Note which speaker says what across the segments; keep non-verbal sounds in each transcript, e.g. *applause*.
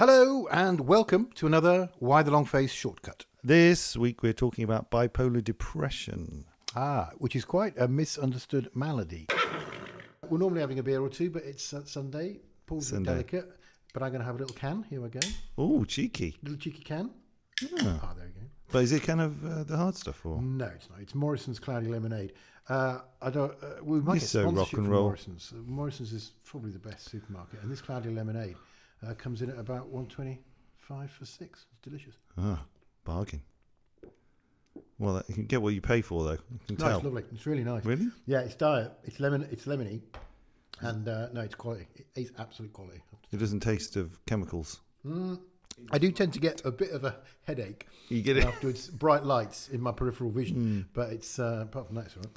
Speaker 1: Hello and welcome to another Why the Long Face shortcut.
Speaker 2: This week we're talking about bipolar depression.
Speaker 1: Ah, which is quite a misunderstood malady. We're normally having a beer or two, but it's uh, Sunday. Paul's
Speaker 2: Sunday.
Speaker 1: delicate, but I'm going to have a little can. Here we go.
Speaker 2: Oh, cheeky.
Speaker 1: Little cheeky can.
Speaker 2: Ah.
Speaker 1: Ah, there we go.
Speaker 2: But is it kind of uh, the hard stuff or?
Speaker 1: No, it's not. It's Morrison's Cloudy Lemonade. Uh, I don't. Uh, we might
Speaker 2: You're
Speaker 1: get
Speaker 2: so rock and
Speaker 1: from
Speaker 2: roll.
Speaker 1: Morrison's. Morrison's is probably the best supermarket, and this Cloudy Lemonade uh, comes in at about one twenty-five for six. It's delicious.
Speaker 2: Ah, bargain. Well, that- you can get what you pay for, though. You can
Speaker 1: No,
Speaker 2: tell.
Speaker 1: it's lovely. It's really nice.
Speaker 2: Really?
Speaker 1: Yeah, it's diet. It's lemon. It's lemony, and uh, no, it's quality. It's absolute quality.
Speaker 2: It doesn't taste of chemicals.
Speaker 1: I do tend to get a bit of a headache
Speaker 2: You get it.
Speaker 1: afterwards. *laughs* bright lights in my peripheral vision, but it's uh, apart from that, it's all right.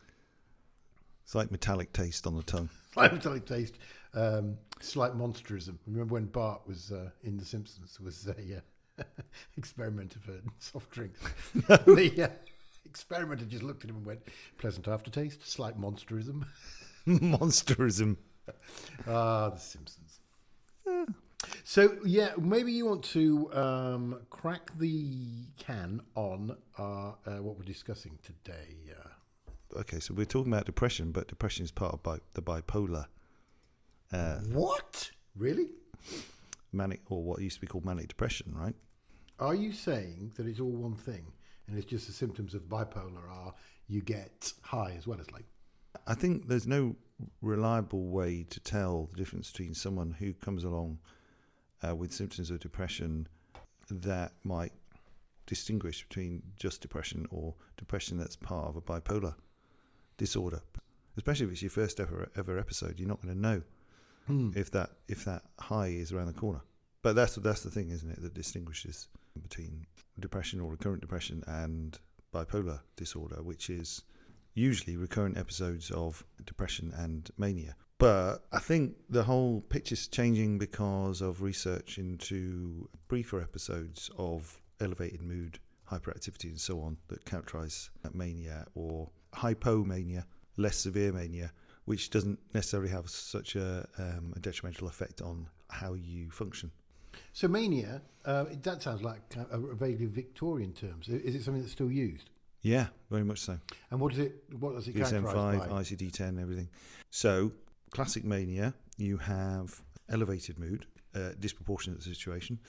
Speaker 2: It's like metallic taste on the tongue. *laughs*
Speaker 1: Slight metallic taste, um, slight monsterism. Remember when Bart was uh, in The Simpsons? Was a uh, *laughs* experimenter for soft drinks. *laughs* *laughs* the uh, experimenter just looked at him and went, "Pleasant aftertaste, slight monsterism."
Speaker 2: Monsterism.
Speaker 1: Ah, The Simpsons. So yeah, maybe you want to um, crack the can on our, uh, what we're discussing today. Uh,
Speaker 2: Okay, so we're talking about depression, but depression is part of bi- the bipolar uh,
Speaker 1: what? Really?
Speaker 2: manic, or what used to be called manic depression, right?
Speaker 1: Are you saying that it's all one thing, and it's just the symptoms of bipolar are you get high as well as like?
Speaker 2: I think there's no reliable way to tell the difference between someone who comes along uh, with symptoms of depression that might distinguish between just depression or depression that's part of a bipolar disorder. Especially if it's your first ever ever episode, you're not going to know Hmm. if that if that high is around the corner. But that's that's the thing, isn't it, that distinguishes between depression or recurrent depression and bipolar disorder, which is usually recurrent episodes of depression and mania. But I think the whole picture's changing because of research into briefer episodes of elevated mood, hyperactivity, and so on that characterize mania or hypomania, less severe mania, which doesn't necessarily have such a, um, a detrimental effect on how you function.
Speaker 1: So mania, uh, that sounds like a, a vaguely Victorian terms. Is it something that's still used?
Speaker 2: Yeah, very much so.
Speaker 1: And what is it? What does it
Speaker 2: DSM
Speaker 1: characterise
Speaker 2: five. ICD ten, everything. So, classic mania, you have elevated mood, uh, disproportionate situation,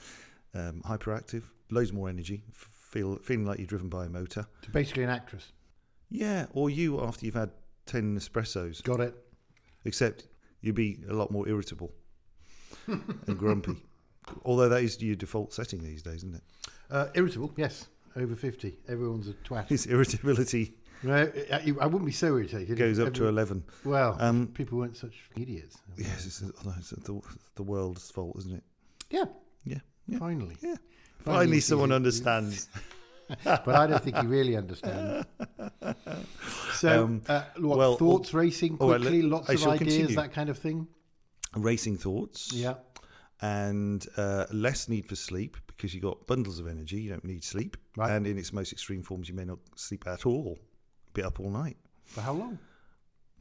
Speaker 2: um, hyperactive, loads more energy, feel feeling like you're driven by a motor.
Speaker 1: So basically, an actress.
Speaker 2: Yeah, or you after you've had ten espressos,
Speaker 1: Got it.
Speaker 2: except you'd be a lot more irritable *laughs* and grumpy. Although that is your default setting these days, isn't it?
Speaker 1: Uh, irritable. Yes. Over fifty. Everyone's a twat.
Speaker 2: His irritability
Speaker 1: No, I, wouldn't be so irritated.
Speaker 2: goes up to eleven.
Speaker 1: Well,
Speaker 2: Um,
Speaker 1: people weren't such idiots.
Speaker 2: Yes, it's, it's the, the world's fault, isn't it?
Speaker 1: Yeah.
Speaker 2: Yeah, yeah.
Speaker 1: Finally.
Speaker 2: Yeah.
Speaker 1: Finally,
Speaker 2: Finally, someone understands. *laughs* *laughs*
Speaker 1: but I don't think he really understands. *laughs* So,
Speaker 2: Um,
Speaker 1: uh, what
Speaker 2: well,
Speaker 1: thoughts racing
Speaker 2: oh, well,
Speaker 1: quickly, lots of ideas,
Speaker 2: continue.
Speaker 1: that kind of thing.
Speaker 2: Racing thoughts.
Speaker 1: Yeah,
Speaker 2: and uh, less need for sleep because you've got bundles of energy. You don't need sleep.
Speaker 1: Right.
Speaker 2: And in its most extreme forms, you may not sleep at all. Be up all night.
Speaker 1: for how long?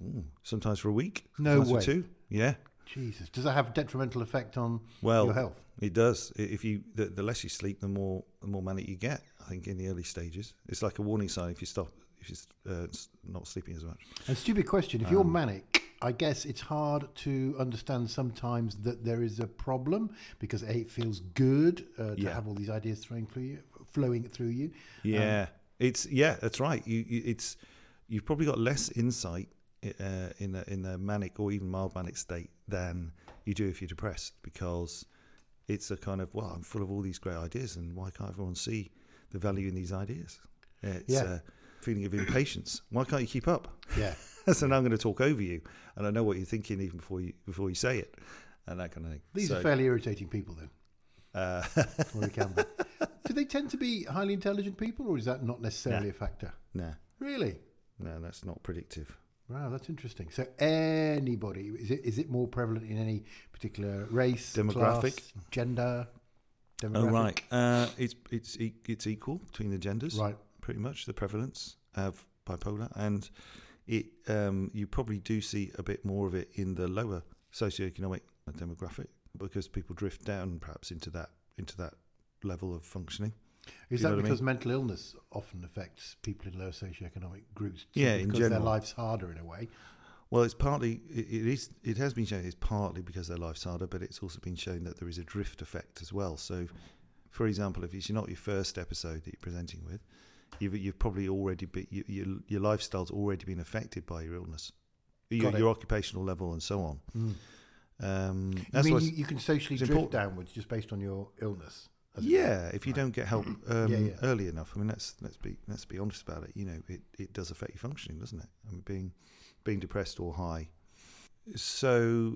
Speaker 2: Ooh, sometimes for a week.
Speaker 1: No way.
Speaker 2: Two. Yeah.
Speaker 1: Jesus, does that have a detrimental effect on
Speaker 2: Well,
Speaker 1: your health?
Speaker 2: it does. If you the, the less you sleep, the more the more manic you get. I think in the early stages, it's like a warning sign if you stop if you're uh, not sleeping as much.
Speaker 1: And stupid question: If
Speaker 2: Um,
Speaker 1: you're manic, I guess it's hard to understand sometimes that there is a problem because a it feels good uh, to
Speaker 2: Yeah.
Speaker 1: have all these ideas flowing through you, flowing through you.
Speaker 2: Yeah, it's yeah, that's right. You, you it's you've probably got less insight uh, in a, in a manic or even mild manic state than you do if you're depressed because it's a kind of well, I'm full of all these great ideas, and why can't everyone see the value in these ideas? It's
Speaker 1: Yeah.
Speaker 2: a feeling of impatience. Why can't you keep up?
Speaker 1: Yeah, *laughs*
Speaker 2: so now I'm going to talk over you, and I know what you're thinking even before you before you say it, and that kind of thing.
Speaker 1: these
Speaker 2: So,
Speaker 1: are fairly irritating people, then.
Speaker 2: uh,
Speaker 1: they can. *laughs* Do they tend to be highly intelligent people, or is that not necessarily a factor?
Speaker 2: nah,
Speaker 1: Really?
Speaker 2: no, that's not predictive.
Speaker 1: Wow, that's interesting. So anybody is it is it more prevalent in any particular race,
Speaker 2: Demographic?
Speaker 1: class, gender?
Speaker 2: Oh right, uh, it's it's it's equal between the genders,
Speaker 1: Right.
Speaker 2: pretty much the prevalence of bipolar, and it um, you probably do see a bit more of it in the lower socioeconomic demographic because people drift down perhaps into that into that level of functioning.
Speaker 1: Is that
Speaker 2: what I
Speaker 1: because mental illness often affects people in low socioeconomic groups?
Speaker 2: Yeah, in
Speaker 1: because
Speaker 2: general.
Speaker 1: their life's harder in a way.
Speaker 2: Well, it's partly it, it is it has been shown it's partly because their life's harder, but it's also been shown that there is a drift effect as well. So, for example, if it's not your first episode that you're presenting with, you've you've probably already be, you, your your lifestyle's already been affected by your illness, your, your occupational level, and so on. Um,
Speaker 1: I mean, you, you can socially drift
Speaker 2: important.
Speaker 1: downwards just based on your illness.
Speaker 2: Yeah, if you
Speaker 1: Right.
Speaker 2: don't get help *clears throat* um,
Speaker 1: Yeah, yeah.
Speaker 2: early enough, I mean, let's let's be let's be honest about it. You know, it, it does affect your functioning, doesn't it? I mean, being being depressed or high. So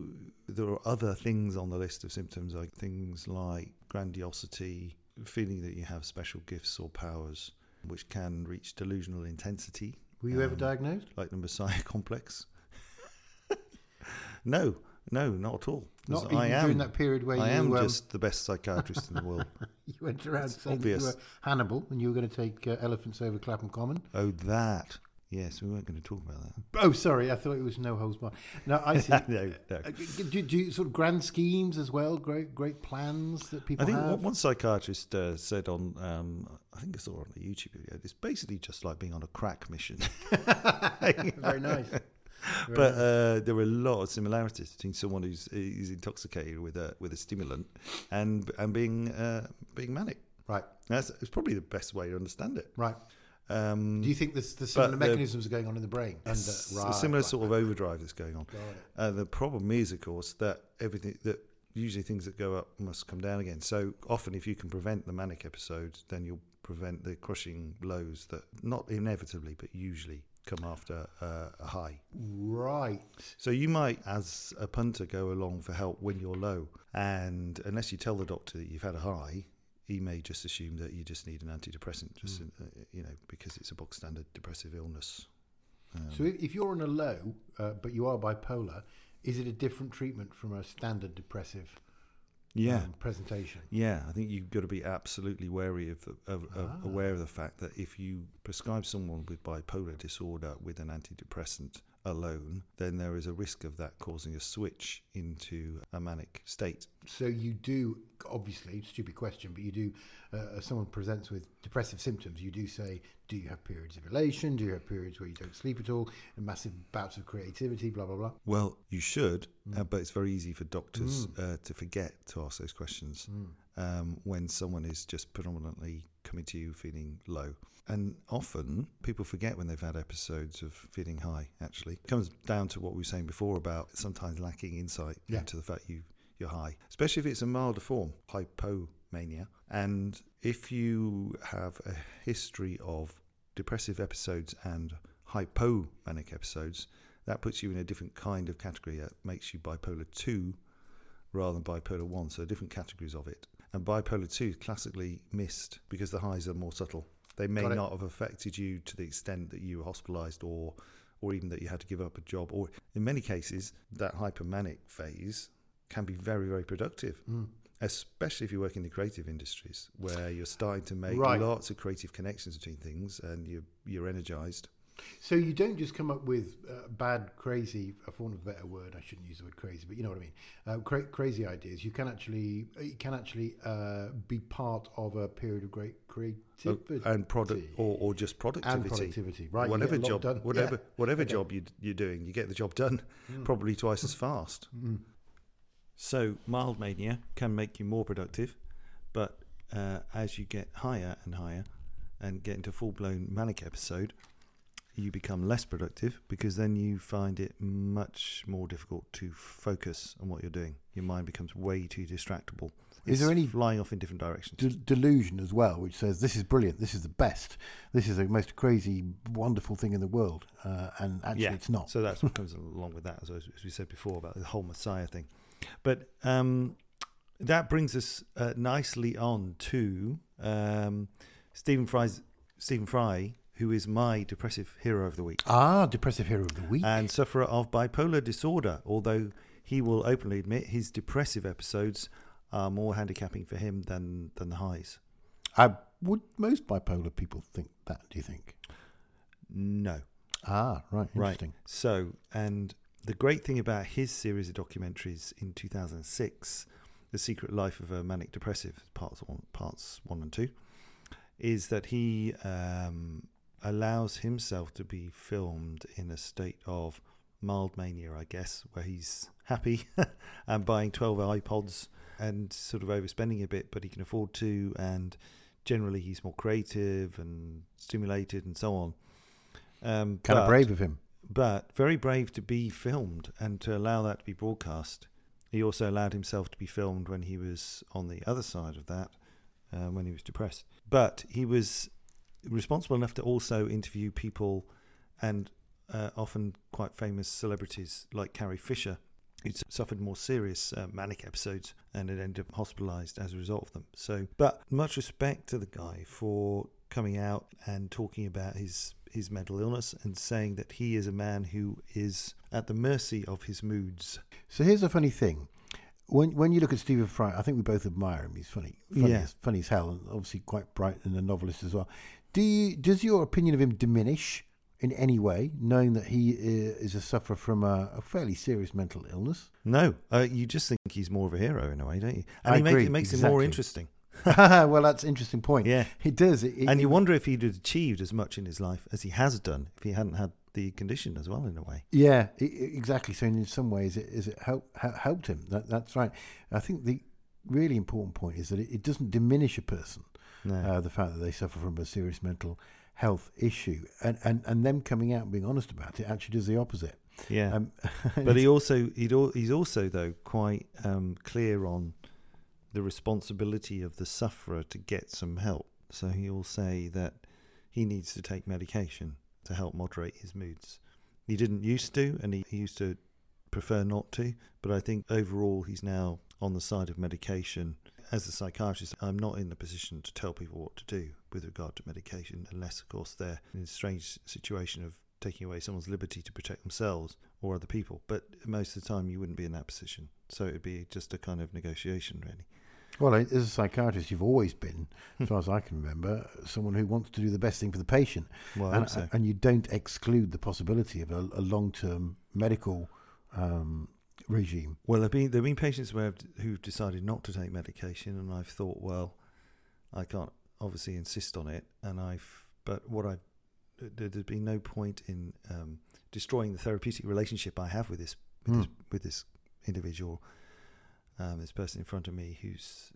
Speaker 2: there are other things on the list of symptoms, like things like grandiosity, feeling that you have special gifts or powers, which can reach delusional intensity,
Speaker 1: Were you ever
Speaker 2: Um,
Speaker 1: diagnosed?
Speaker 2: like the Messiah *laughs* complex. *laughs* no, no, not at all.
Speaker 1: Not
Speaker 2: I am.
Speaker 1: during that period where
Speaker 2: I
Speaker 1: you,
Speaker 2: am
Speaker 1: um,
Speaker 2: just the best psychiatrist in the world. *laughs*
Speaker 1: you went around
Speaker 2: It's
Speaker 1: saying
Speaker 2: obvious.
Speaker 1: that you were Hannibal and you were going to take uh, elephants over Clapham Common.
Speaker 2: Oh, that. Yes, we weren't going to talk about that.
Speaker 1: Oh, sorry, I thought it was no holds barred. No, I *laughs* see.
Speaker 2: no, no.
Speaker 1: Uh, do, do you sort of grand schemes as well? Great, great plans that people
Speaker 2: I think
Speaker 1: have.
Speaker 2: one psychiatrist uh, said on, um, I think I saw it on a YouTube video. It's basically just like being on a crack mission. *laughs*
Speaker 1: Very nice. *laughs*
Speaker 2: But uh, there are a lot of similarities between someone who's is intoxicated with a with a stimulant and and being uh, being manic.
Speaker 1: right,
Speaker 2: That's it's probably the best way to understand it.
Speaker 1: right.
Speaker 2: Um,
Speaker 1: Do you think this, the similar
Speaker 2: the-
Speaker 1: mechanisms are going on in the brain? And, uh,
Speaker 2: a similar
Speaker 1: right.
Speaker 2: sort of overdrive that's going on. Uh, the problem is, of course, that everything that usually things that go up must come down again. So often, if you can prevent the manic episodes, then you'll prevent the crushing lows that not inevitably, but usually come after uh, a high.
Speaker 1: Right.
Speaker 2: So you might, as a punter, go along for help when you're low, and unless you tell the doctor that you've had a high. He may just assume that you just need an antidepressant, just
Speaker 1: Mm.
Speaker 2: uh, you know, because it's a box standard depressive illness. Um,
Speaker 1: So if, if you're on a low, uh, but you are bipolar, is it a different treatment from a standard depressive
Speaker 2: yeah,
Speaker 1: um, presentation?
Speaker 2: Yeah, I think you've got to be absolutely wary of, of, of
Speaker 1: Ah.
Speaker 2: aware of the fact that if you prescribe someone with bipolar disorder with an antidepressant alone, then there is a risk of that causing a switch into a manic state.
Speaker 1: So you do, obviously, stupid question, but you do, uh, as someone presents with depressive symptoms, you do say, do you have periods of elation? Do you have periods where you don't sleep at all? And massive bouts of creativity, blah, blah, blah.
Speaker 2: Well, you should,
Speaker 1: Mm.
Speaker 2: uh, but it's very easy for doctors uh, to forget to ask those questions
Speaker 1: Mm.
Speaker 2: um, when someone is just predominantly coming to you feeling low. And often people forget when they've had episodes of feeling high, actually. It comes down to what we were saying before about sometimes lacking insight
Speaker 1: Yeah.
Speaker 2: into the fact you, you're high, especially if it's a milder form, hypomania. And if you have a history of depressive episodes and hypomanic episodes, that puts you in a different kind of category. That makes you bipolar 2 rather than bipolar 1, so different categories of it. And bipolar 2 is classically missed because the highs are more subtle. They may not have affected you to the extent that you were hospitalized or or even that you had to give up a job or in many cases that hypomanic phase can be very very productive
Speaker 1: Mm.
Speaker 2: Especially if you work in the creative industries where you're starting to make
Speaker 1: Right.
Speaker 2: lots of creative connections between things and you're, you're energized
Speaker 1: So you don't just come up with uh, bad, crazy, for want of a better word, I shouldn't use the word crazy, but you know what I mean. Uh, cra- crazy ideas. You can actually, you can actually uh, be part of a period of great creativity
Speaker 2: and product or, or just
Speaker 1: and
Speaker 2: productivity
Speaker 1: productivity. Right.
Speaker 2: whatever
Speaker 1: get a lot
Speaker 2: job
Speaker 1: done.
Speaker 2: whatever
Speaker 1: Yeah.
Speaker 2: whatever
Speaker 1: Okay.
Speaker 2: job you, you're doing you get the job done
Speaker 1: Mm.
Speaker 2: probably twice as fast
Speaker 1: Mm.
Speaker 2: So mild mania can make you more productive but uh, as you get higher and higher and get into full-blown manic episode you become less productive because then you find it much more difficult to focus on what you're doing your mind becomes way too distractible
Speaker 1: Is there any
Speaker 2: flying off in different directions
Speaker 1: De- delusion as well, which says this is brilliant, this is the best, this is the most crazy, wonderful thing in the world, uh, and actually
Speaker 2: Yeah.
Speaker 1: it's not.
Speaker 2: So that's *laughs* what comes along with that, as, as we said before about the whole Messiah thing. But um, that brings us uh, nicely on to um, Stephen Fry's Stephen Fry, who is my depressive hero of the week
Speaker 1: Ah, depressive hero of the week.
Speaker 2: and sufferer of bipolar disorder. Although he will openly admit his depressive episodes are more handicapping for him than than the highs.
Speaker 1: I would most bipolar people think that? Do you think?
Speaker 2: No.
Speaker 1: Ah, right,
Speaker 2: Right. So, and the great thing about his series of documentaries in 2006 The Secret Life of a Manic Depressive, parts one, parts one and two, is that he um, allows himself to be filmed in a state of mild mania, I guess, where he's happy *laughs* and buying 12 iPods and sort of overspending a bit, but he can afford to, and generally he's more creative and stimulated and so on. Um,
Speaker 1: Kind of brave of him.
Speaker 2: But very brave to be filmed and to allow that to be broadcast. He also allowed himself to be filmed when he was on the other side of that, uh, when he was depressed. But he was responsible enough to also interview people and uh, often quite famous celebrities like Carrie Fisher, who suffered more serious uh, manic episodes and had ended up hospitalized as a result of them. So, but much respect to the guy for coming out and talking about his his mental illness and saying that he is a man who is at the mercy of his moods.
Speaker 1: So here's a funny thing. When when you look at Stephen Fry, I think we both admire him. He's funny, funny,
Speaker 2: Yeah.
Speaker 1: as, funny as hell, and obviously quite bright and a novelist as well. Do you, does your opinion of him diminish in any way, knowing that he is a sufferer from a, a fairly serious mental illness?
Speaker 2: No, uh, you just think he's more of a hero in a way, don't you? And
Speaker 1: I
Speaker 2: he make-
Speaker 1: agree,
Speaker 2: it makes him more interesting. *laughs*
Speaker 1: well, that's an interesting point.
Speaker 2: Yeah.
Speaker 1: It does. It, it-
Speaker 2: and you wonder if he'd achieved as much in his life as he has done if he hadn't had the condition as well, in a way.
Speaker 1: Yeah, exactly. So in some ways, it is it help, helped him. That, that's right. I think the really important point is that it, it doesn't diminish a person.
Speaker 2: No.
Speaker 1: uh, the fact that they suffer from a serious mental health issue, and, and, and them coming out and being honest about it actually does the opposite.
Speaker 2: yeah.
Speaker 1: Um, *laughs*
Speaker 2: but he also he'd, he's also though quite um, clear on the responsibility of the sufferer to get some help. So he'll say that he needs to take medication to help moderate his moods. He didn't used to, and he, he used to prefer not to. But I think overall he's now on the side of medication. As a psychiatrist, I'm not in the position to tell people what to do with regard to medication, unless, of course, they're in a strange situation of taking away someone's liberty to protect themselves or other people. But most of the time, you wouldn't be in that position. So it'd be just a kind of negotiation, really.
Speaker 1: well, as a psychiatrist, you've always been, as far as I can remember, someone who wants to do the best thing for the patient,
Speaker 2: Well,
Speaker 1: and,
Speaker 2: so.
Speaker 1: and you don't exclude the possibility of a, a long-term medical um, regime.
Speaker 2: Well, there've been there've been patients where I've, who've decided not to take medication, and I've thought, well, I can't obviously insist on it, and I've but what I there- there's been no point in um, destroying the therapeutic relationship I have with this with,
Speaker 1: Hmm.
Speaker 2: this, with this individual, um, this person in front of me who's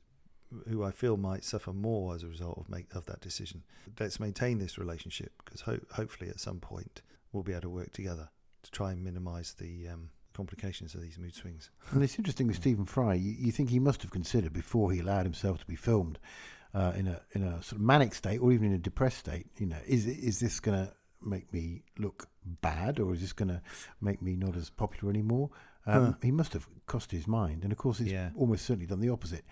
Speaker 2: who I feel might suffer more as a result of make of that decision. Let's maintain this relationship because ho- hopefully at some point we'll be able to work together to try and minimise the um, complications of these mood swings.
Speaker 1: And it's interesting with *laughs* Stephen Fry. You, you think he must have considered before he allowed himself to be filmed uh, in a in a sort of manic state or even in a depressed state. You know, is is this going to make me look bad or is this going to make me not as popular anymore? Um,
Speaker 2: Huh.
Speaker 1: He must have crossed his mind, and of course, it's
Speaker 2: Yeah.
Speaker 1: almost certainly done the opposite.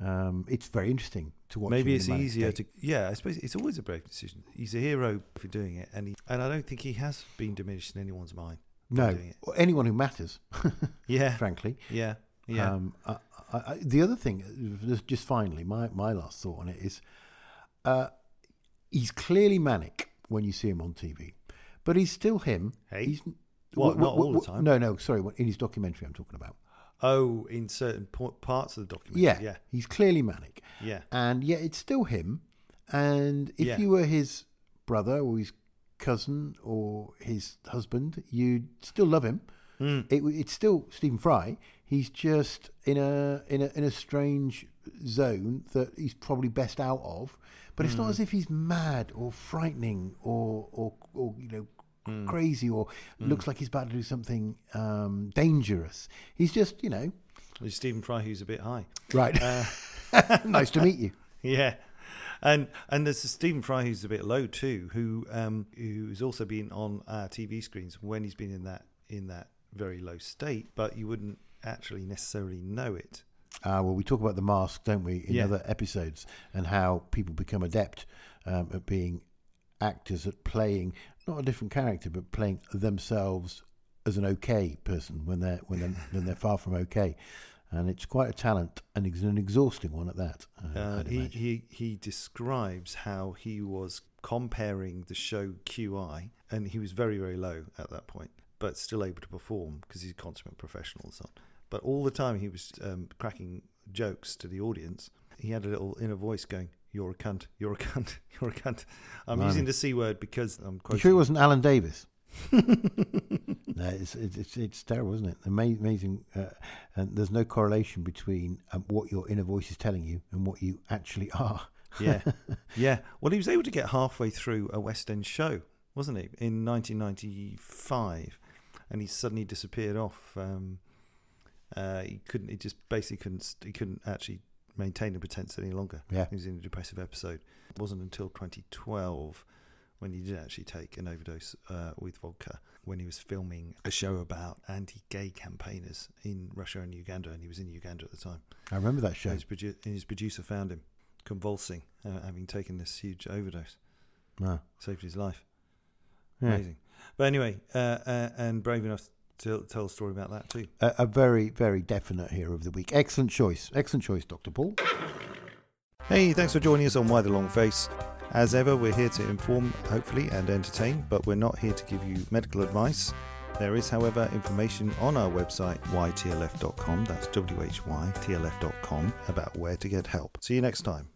Speaker 1: Um, it's very interesting to watch.
Speaker 2: Maybe it's easier
Speaker 1: state.
Speaker 2: to. Yeah, I suppose it's always a brave decision. He's a hero for doing it, and he, and I don't think he has been diminished in anyone's mind.
Speaker 1: no
Speaker 2: doing it.
Speaker 1: or anyone who matters, *laughs*
Speaker 2: Yeah,
Speaker 1: frankly.
Speaker 2: yeah, yeah.
Speaker 1: Um, I, I, the other thing, just- finally, my, my last thought on it is, uh, he's clearly manic when you see him on TV, but he's still him.
Speaker 2: Hey?
Speaker 1: he's
Speaker 2: What,
Speaker 1: wh-
Speaker 2: not
Speaker 1: wh-
Speaker 2: all the time?
Speaker 1: No, no, sorry. In his documentary, I'm talking about.
Speaker 2: oh, in certain po- parts of the documentary.
Speaker 1: Yeah,
Speaker 2: yeah,
Speaker 1: he's clearly manic,
Speaker 2: yeah.
Speaker 1: and yet it's still him. And if
Speaker 2: Yeah.
Speaker 1: you were his brother or his cousin or his husband, you'd still love him.
Speaker 2: Mm.
Speaker 1: it, it's still Stephen Fry. He's just in a in a in a strange zone that he's probably best out of. But it's not as if he's mad or frightening or or, or you know crazy or looks like he's about to do something um, dangerous. He's just you know
Speaker 2: There's Stephen Fry, who's a bit high.
Speaker 1: right.
Speaker 2: Uh, *laughs*
Speaker 1: nice to meet you. *laughs*
Speaker 2: Yeah, and and there's Stephen Fry who's a bit low too, who um who's also been on our TV screens when he's been in that in that very low state, but you wouldn't actually necessarily know it.
Speaker 1: Uh, well, we talk about the mask, don't we, in
Speaker 2: Yeah.
Speaker 1: other episodes, and how people become adept um, at being actors at playing not a different character, but playing themselves as an okay person when they're when they're *laughs* when they're far from okay, and it's quite a talent and it's an exhausting one at that. Uh,
Speaker 2: Uh, he, he he describes how he was comparing the show QI, and he was very very low at that point, but still able to perform because he's a consummate professional and so on. But all the time he was um, cracking jokes to the audience, he had a little inner voice going, "You're a cunt. You're a cunt. *laughs* You're a cunt." I'm
Speaker 1: Blimey.
Speaker 2: using the c word because I'm
Speaker 1: You
Speaker 2: quoting.
Speaker 1: sure it wasn't Alan Davies? *laughs* no, it's, it's it's terrible, isn't it? Ama- Amazing, uh, and there's no correlation between um, what your inner voice is telling you and what you actually are.
Speaker 2: yeah, *laughs* yeah. Well, he was able to get halfway through a West End show, wasn't he, in 1995, and he suddenly disappeared off. Um, uh, he couldn't. He just basically couldn't. He couldn't actually maintain the pretense any longer.
Speaker 1: Yeah.
Speaker 2: He was in a depressive episode. It wasn't until 2012 when he did actually take an overdose uh, with vodka when he was filming a show about anti-gay campaigners in Russia and Uganda, and he was in Uganda at the time.
Speaker 1: I remember that show.
Speaker 2: And his, produ- his producer found him convulsing, uh, having taken this huge overdose.
Speaker 1: Wow.
Speaker 2: Saved his life.
Speaker 1: Yeah.
Speaker 2: Amazing. But anyway, uh, uh, and brave enough to tell a story about that too.
Speaker 1: A, a very, very definite hero of the week. Excellent choice. Excellent choice, Dr. Paul.
Speaker 2: Hey, thanks for joining us on Why the Long Face. As ever, we're here to inform, hopefully, and entertain, but we're not here to give you medical advice. There is, however, information on our website, ytlf.com, that's W H Y T L F.com, about where to get help. See you next time.